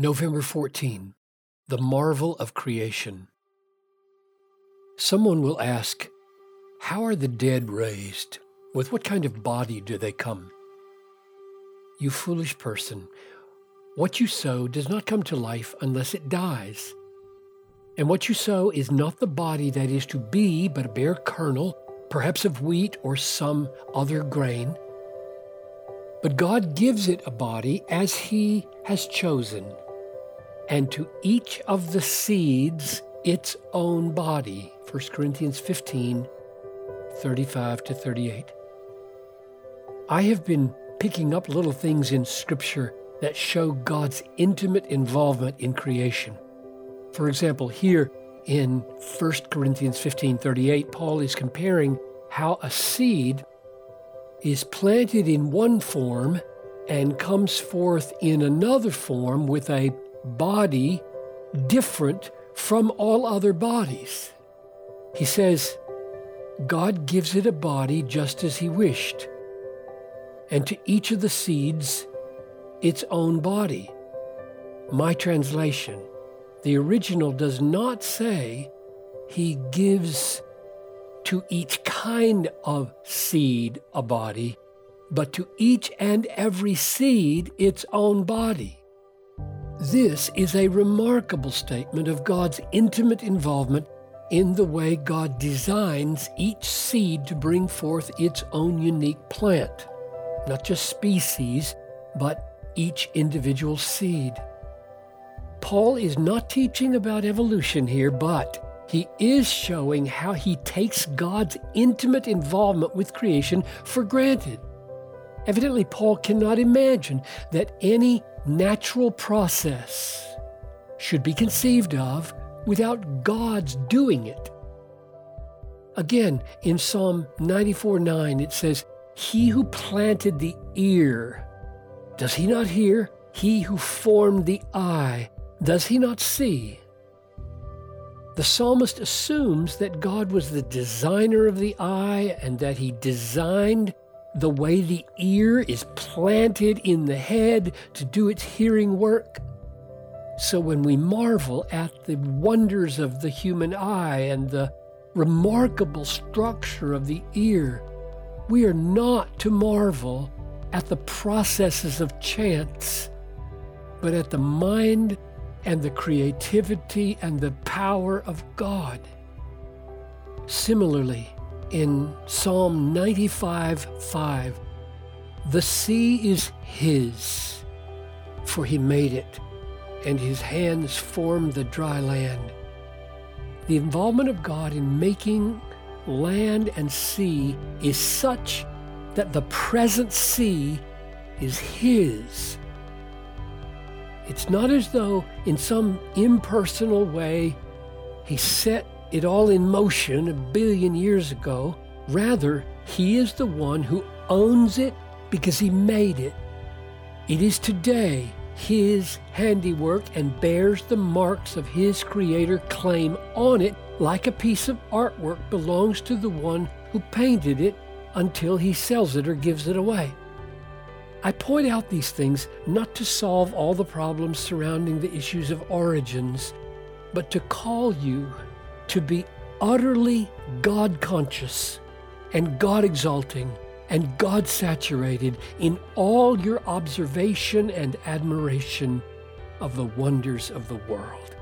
November 14, The Marvel of Creation. Someone will ask, How are the dead raised? With what kind of body do they come? You foolish person, what you sow does not come to life unless it dies. And what you sow is not the body that is to be, but a bare kernel, perhaps of wheat or some other grain. But God gives it a body as He has chosen, and to each of the seeds its own body. 1 Corinthians 15, 35 to 38. I have been picking up little things in Scripture that show God's intimate involvement in creation. For example, here in 1 Corinthians 15:38, Paul is comparing how a seed is planted in one form and comes forth in another form with a body different from all other bodies. He says, God gives it a body just as He wished, and to each of the seeds its own body. My translation, the original does not say He gives to each kind of seed a body, but to each and every seed its own body. This is a remarkable statement of God's intimate involvement in the way God designs each seed to bring forth its own unique plant, not just species, but each individual seed. Paul is not teaching about evolution here, but he is showing how he takes God's intimate involvement with creation for granted. Evidently, Paul cannot imagine that any natural process should be conceived of without God's doing it. Again, in Psalm 94 9, it says, He who planted the ear, does he not hear? He who formed the eye, does he not see? The psalmist assumes that God was the designer of the eye and that he designed the way the ear is planted in the head to do its hearing work. So when we marvel at the wonders of the human eye and the remarkable structure of the ear, we are not to marvel at the processes of chance, but at the mind and the creativity and the power of God. Similarly, in Psalm 95 5, the sea is His, for He made it, and His hands formed the dry land. The involvement of God in making land and sea is such that the present sea is His it's not as though, in some impersonal way, he set it all in motion a billion years ago. Rather, he is the one who owns it because he made it. It is today his handiwork and bears the marks of his creator claim on it like a piece of artwork belongs to the one who painted it until he sells it or gives it away. I point out these things not to solve all the problems surrounding the issues of origins, but to call you to be utterly God conscious and God exalting and God saturated in all your observation and admiration of the wonders of the world.